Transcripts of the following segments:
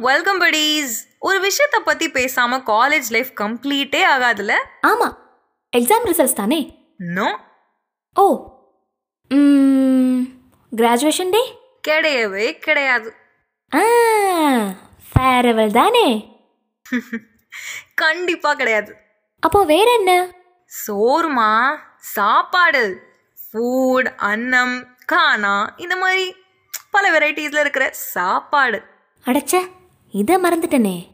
Welcome buddies. ஒரு விஷயத்தை பத்தி பேசாம காலேஜ் லைஃப் கம்ப்ளீட்டே ஆகாதுல? ஆமா. எக்ஸாம் ரிசல்ட்ஸ் தானே? No oh. கிராஜுவேஷன் டே கிடையவே கிடையாது. ஆ ஃபேரவல் தானே? கண்டிப்பா கிடையாது. அப்போ வேற என்ன? சோறுமா? சாப்பாடு? ஃபுட் அன்னம் கானா இந்த மாதிரி பல வெரைட்டிஸ்ல இருக்கிற சாப்பாடு. அடச்சே. இதை மறந்துட்டனே.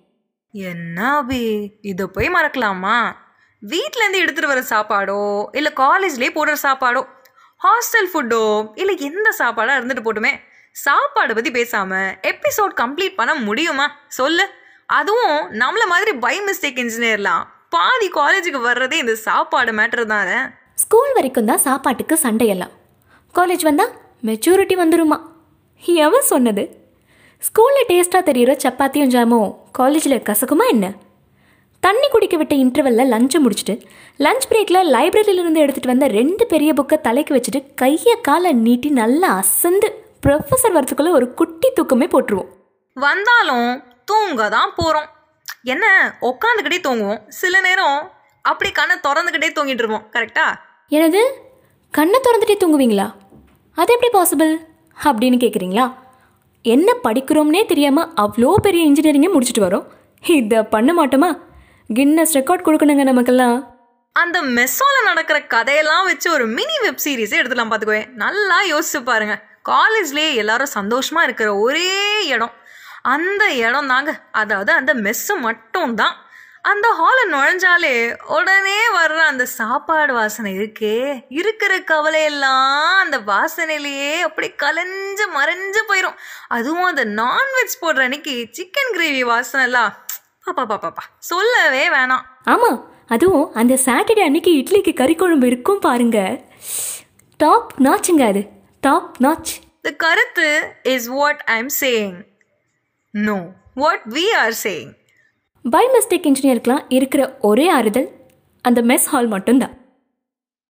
என்ன அபி இதை போய் மறக்கலாமா? வீட்ல இருந்து எடுத்துட்டு வர சாப்பாடோ இல்ல காலேஜ்லயே போடுற சாப்பாடோ ஹாஸ்டல் ஃபுட்டோ இல்ல எந்த சாப்பாடா இருந்துட்டு போட்டுமே சாப்பாடை பத்தி பேசாம எபிசோட் கம்ப்ளீட் பண்ண முடியுமா? சொல்லு. அதுவும் நம்மள மாதிரி பை மிஸ்டேக் இன்ஜினியர்லாம் பாதி காலேஜுக்கு வர்றதே இந்த சாப்பாடு மேட்டர் தானே. ஸ்கூல் வரைக்கும் தான் சாப்பாட்டுக்கு சண்டையெல்லாம். காலேஜ் வந்தா மெச்சூரிட்டி வந்துருமா? எவன் சொன்னது? ஸ்கூலில் டேஸ்ட்டாக தெரியிற சப்பாத்தியும் ஜாமும் காலேஜில் கசக்குமா என்ன? தண்ணி குடிக்க விட்ட இன்டர்வெல்ல லஞ்சை முடிச்சுட்டு லஞ்ச் பிரேக்கில் லைப்ரரியிலிருந்து எடுத்துகிட்டு வந்த ரெண்டு பெரிய புக்கை தலைக்கு வச்சுட்டு கையை காலை நீட்டி நல்லா அசந்து ப்ரொஃபஸர் வரத்துக்குள்ளே ஒரு குட்டி தூக்கமே போட்டுருவோம். வந்தாலும் தூங்க தான் போறோம். என்ன உட்காந்துக்கிட்டே தூங்குவோம். சில நேரம் அப்படி கண்ணை திறந்துக்கிட்டே தூங்கிட்டு இருப்போம். கரெக்டா எனது கண்ணை திறந்துட்டே தூங்குவீங்களா? அது எப்படி பாசிபிள் அப்படின்னு கேட்குறீங்களா என்ன படிக்கிறோம்னே தெரியாமல் அவ்வளோ பெரிய இன்ஜினியரிங்கை முடிச்சுட்டு வரோம். இதை பண்ண மாட்டோமா? கின்னஸ் ரெக்கார்ட் கொடுக்கணுங்க நமக்கெல்லாம். அந்த மெஸ்ஸால நடக்கிற கதையெல்லாம் வச்சு ஒரு மினி வெப் சீரிஸே எடுத்துலாம் பார்த்துக்கோங்க நல்லா யோசிச்சு பாருங்க. காலேஜ்லேயே எல்லாரும் சந்தோஷமா இருக்கிற ஒரே இடம். அந்த இடம் தாங்க. அதாவது அந்த மெஸ்ஸு மட்டும் தான் அந்த ஹாலை நுழைஞ்சாலே உடனே வர்ற அந்த சாப்பாடு வாசனை இருக்கே. இருக்கிற கவலையெல்லாம் அந்த வாசனையிலேயே அப்படி கலைஞ்சு மறைஞ்சு போயிடும் அதுவும் அந்த நான்வெஜ் போடுற அன்னைக்கு சிக்கன் கிரேவி வாசனைலாம் பாப்பா பாப்பாப்பா சொல்லவே வேணாம். ஆமாம் அதுவும் அந்த சாட்டர்டே அன்னைக்கு இட்லிக்கு கறி குழம்பு இருக்கும் பாருங்க. டாப் நாச்சுங்க அது. டாப் நாச் The கருத்து is what I'm saying. No, what we are saying. By mistake இன்ஜினியருக்கெலாம் இருக்கிற ஒரே ஆறுதல் அந்த மெஸ் ஹால் மட்டும்தான்.